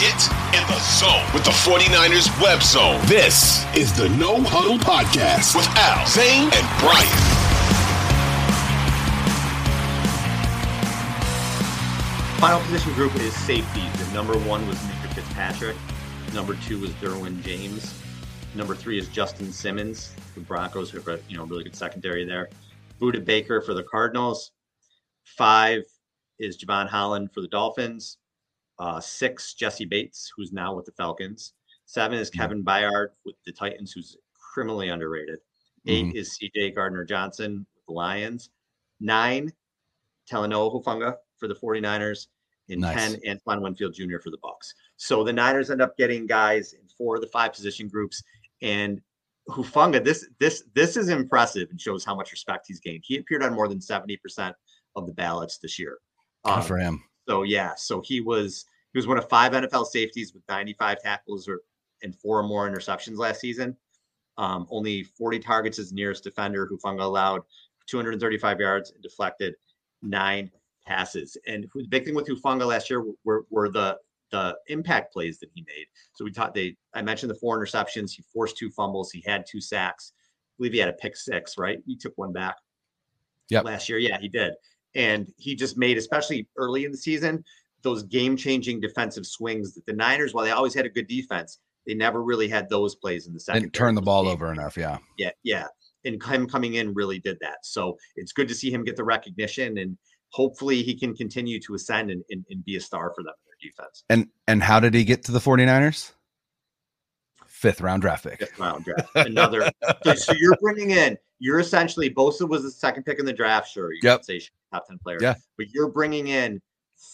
Get in the zone with the 49ers web zone. This is the No Huddle Podcast with Al, Zane, and Brian. Final position group is safety. The number one was Mr. Fitzpatrick. Number two was Derwin James. Number three is Justin Simmons. The Broncos have a you know really good secondary there. Budda Baker for the Cardinals. Five is Jevon Holland for the Dolphins. Uh, six, Jessie Bates, who's now with the Falcons. Seven is Kevin Byard with the Titans, who's criminally underrated. 8 Mhm. is CJ Gardner Johnson with the Lions. Nine, Talanoa Hufanga for the 49ers. And Nice. 10, Antoine Winfield Jr. for the Bucs. So the Niners end up getting guys in four of the five position groups. And Hufanga, this this this is impressive and shows how much respect he's gained. He appeared on more than 70% of the ballots this year. Good Um, for him. So yeah, so he was he was one of five NFL safeties with 95 tackles or and four or more interceptions last season. Um, only 40 targets as nearest defender. Hufanga allowed 235 yards and deflected nine passes. And the big thing with Hufanga last year were, were the the impact plays that he made. So we taught they I mentioned the four interceptions. He forced two fumbles. He had two sacks. I believe he had a pick six, right? He took one back. Yep. Last year, yeah, he did. And he just made, especially early in the season, those game-changing defensive swings that the Niners, while they always had a good defense, they never really had those plays in the second. Didn't turn the ball over enough. Yeah. Yeah, yeah. And him coming in really did that. So it's good to see him get the recognition and hopefully he can continue to ascend and, and, and be a star for them in their defense. And and how did he get to the 49ers? Fifth round draft pick. Fifth round draft. Another. so you're bringing in, you're essentially, Bosa was the second pick in the draft. Sure. You Yep. say top 10 player. Yeah. But you're bringing in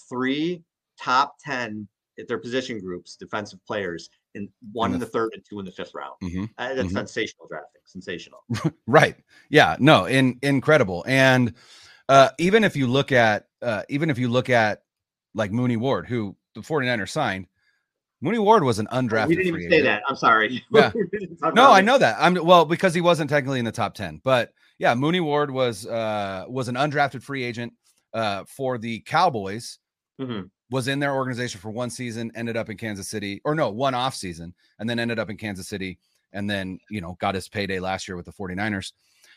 three top 10 at their position groups, defensive players, and one In in the third and two in the fifth round. Mhm. Uh, that's Mhm. sensational drafting. Sensational. Right. Yeah. No. In incredible. And uh, even if you look at uh, even if you look at like Mooney Ward, who the 49ers signed, Mooney Ward was an undrafted. we didn't even say that. I'm sorry. Yeah. We didn't talk No, I know that. I'm well because he wasn't technically in the top 10. But yeah, Mooney Ward was uh was an undrafted free agent uh for the Cowboys. Mhm. Was in their organization for one season, ended up in Kansas City, or no, one off season, and then ended up in Kansas City, and then you know got his payday last year with the 49ers.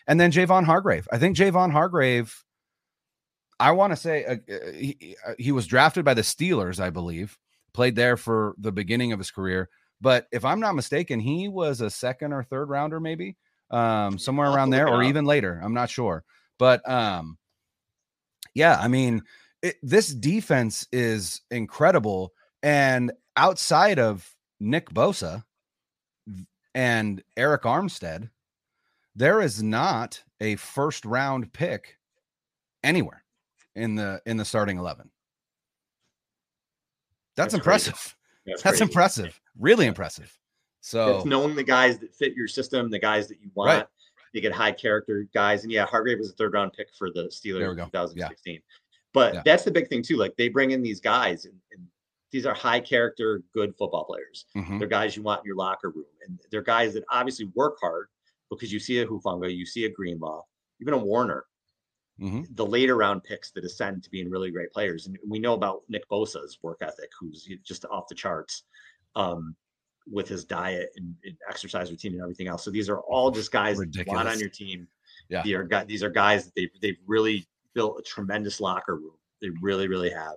And then Javon Hargrave. I think Javon Hargrave, I want to say uh, uh, he, uh, he was drafted by the Steelers, I believe, played there for the beginning of his career. But if I'm not mistaken, he was a second or third rounder, maybe um, somewhere around there, or even later. I'm not sure. But um, yeah, I mean, it, this defense is incredible. And outside of Nick Bosa and Arik Armstead, there is not a first round pick anywhere in the in the starting 11. That's, That's impressive. That's, That's impressive. Really impressive. So It's knowing the guys that fit your system, the guys that you want. Right. You get high character guys, and yeah, Hargrave was a third round pick for the Steelers in go. 2016. But Yeah. that's the big thing too. Like they bring in these guys, and, and these are high character, good football players. mhm, They're guys you want in your locker room, and they're guys that obviously work hard because you see a Hufanga, you see a Greenlaw, even a Warner. Mhm. The later round picks that ascend to being really great players, and we know about Nick Bosa's work ethic, who's just off the charts. Um, with his diet and, and exercise routine and everything else. So these are all just guys that you want on your team. Yeah. They are these are guys that they've they've really built a tremendous locker room. They really, really have.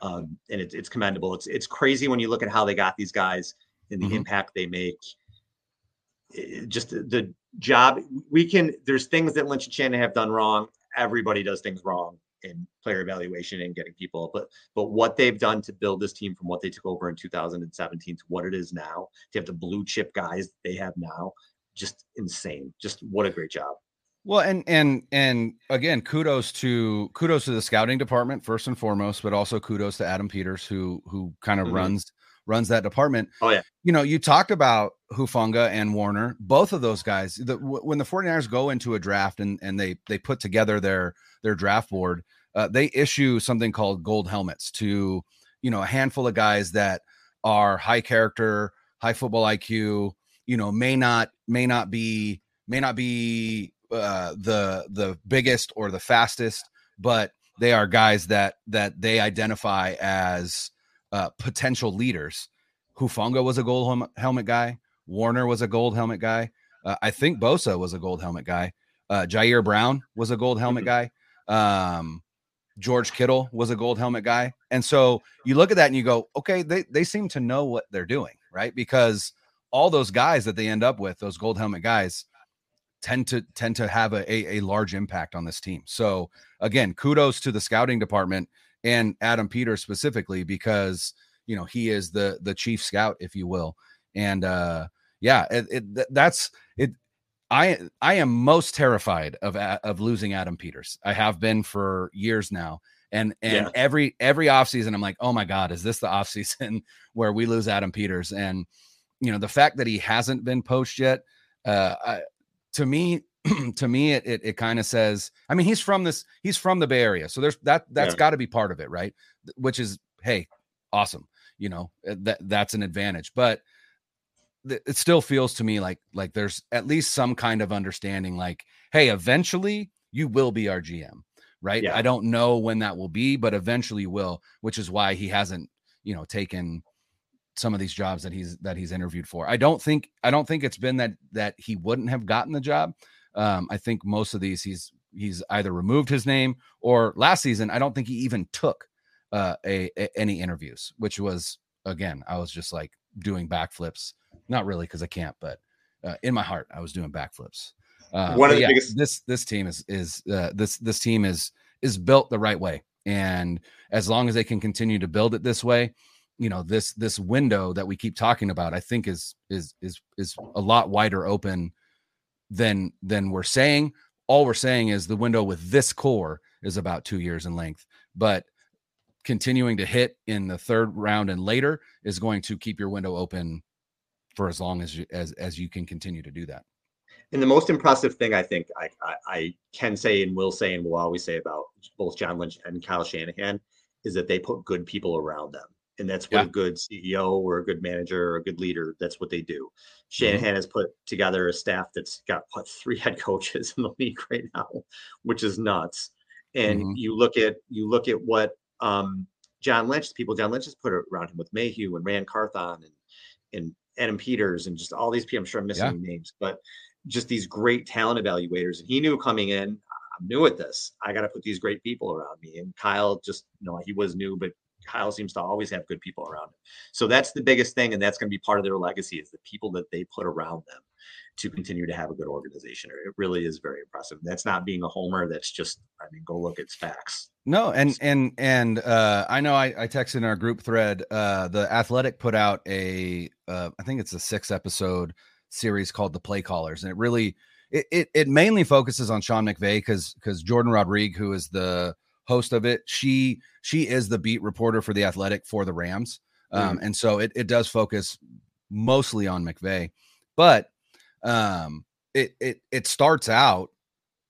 Um, and it's it's commendable. It's it's crazy when you look at how they got these guys and the Mhm. impact they make. It- just the, the job we can there's things that Lynch and Shannon have done wrong. Everybody does things wrong in player evaluation and getting people, but but what they've done to build this team from what they took over in 2017 to what it is now, to have the blue chip guys they have now, just insane. Just what a great job. Well, and and and again, kudos to kudos to the scouting department first and foremost, but also kudos to Adam Peters who who kind of Mhm. runs runs that department. Oh, yeah. You know, you talked about Hufanga and Warner, both of those guys. The, w- when the 49ers go into a draft and and they they put together their their draft board, uh, they issue something called gold helmets to, you know, a handful of guys that are high character, high football IQ, you know, may not may not be may not be uh, the the biggest or the fastest, but they are guys that that they identify as uh, potential leaders. Hufanga was a gold helmet guy. Warner was a gold helmet guy. Uh, I think Bosa was a gold helmet guy. Uh, Ji'Ayir Brown was a gold helmet mm-hmm. guy. Um, George Kittle was a gold helmet guy. And so you look at that and you go, okay, they, they seem to know what they're doing, right? Because all those guys that they end up with, those gold helmet guys, tend to tend to have a, a, a large impact on this team. So again, kudos to the scouting department and Adam Peters specifically because you know he is the the chief scout, if you will. And uh yeah, it, it that's it. I I am most terrified of of losing Adam Peters. I have been for years now. And and yeah. every every offseason I'm like, "Oh my god, is this the offseason where we lose Adam Peters?" And you know, the fact that he hasn't been poached yet, uh I, to me to me it it, it kind of says, I mean, he's from this he's from the Bay Area. So there's that that's yeah. got to be part of it, right? Which is hey, awesome. You know, eh, that that's an advantage. But it still feels to me like like there's at least some kind of understanding like hey eventually you will be our gm right yeah. i don't know when that will be but eventually will which is why he hasn't you know taken some of these jobs that he's that he's interviewed for i don't think i don't think it's been that that he wouldn't have gotten the job um i think most of these he's he's either removed his name or last season i don't think he even took uh a, a any interviews which was again i was just like doing backflips not really because I can't, but uh, in my heart, I was doing backflips. Uh, One of the yeah, biggest. This this team is is uh, this this team is is built the right way, and as long as they can continue to build it this way, you know this this window that we keep talking about, I think is is is is a lot wider open than than we're saying. All we're saying is the window with this core is about two years in length, but continuing to hit in the third round and later is going to keep your window open for as long as you, as as you can continue to do that. And the most impressive thing I think I, I, I can say and will say and will always say about both John Lynch and Kyle Shanahan is that they put good people around them. And that's what yeah. a good CEO or a good manager or a good leader, that's what they do. Shanahan mm-hmm. has put together a staff that's got what three head coaches in the league right now, which is nuts. And mm-hmm. you look at you look at what um, John Lynch, the people John Lynch has put around him with Mayhew and Ran Carthon and and Adam Peters and just all these people. I'm sure I'm missing yeah. names, but just these great talent evaluators. And he knew coming in, I'm new at this. I got to put these great people around me. And Kyle just, you know, he was new, but Kyle seems to always have good people around him. So that's the biggest thing. And that's going to be part of their legacy is the people that they put around them to continue to have a good organization. It really is very impressive. That's not being a homer. That's just, I mean, go look at facts. No, and and and uh, I know I, I texted in our group thread. Uh, the Athletic put out a, uh, I think it's a six episode series called The Play Callers, and it really it it, it mainly focuses on Sean McVay because because Jourdan Rodrigue, who is the host of it, she she is the beat reporter for the Athletic for the Rams, um, mm. and so it it does focus mostly on McVay, but um, it it it starts out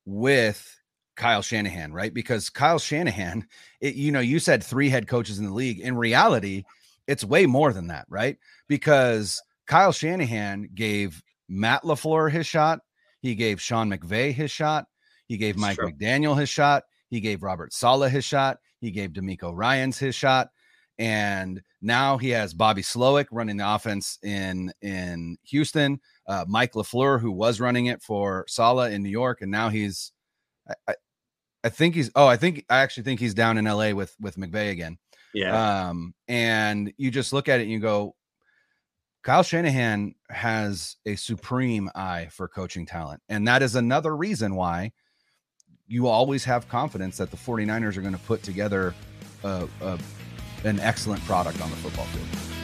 with Kyle Shanahan, right? Because Kyle Shanahan, it, you know, you said three head coaches in the league. In reality, it's way more than that, right? Because Kyle Shanahan gave Matt LaFleur his shot. He gave Sean McVay his shot. He gave Mike McDaniel his shot. He gave Robert Saleh his shot. He gave DeMeco Ryans his shot. And now he has Bobby Slowik running the offense in in Houston. Uh, Mike LaFleur, who was running it for Saleh in New York, and now he's I, I think he's oh, I think I actually think he's down in LA with with McVay again. Yeah. Um, and you just look at it and you go, Kyle Shanahan has a supreme eye for coaching talent. And that is another reason why you always have confidence that the 49ers are going to put together a, a, an excellent product on the football field.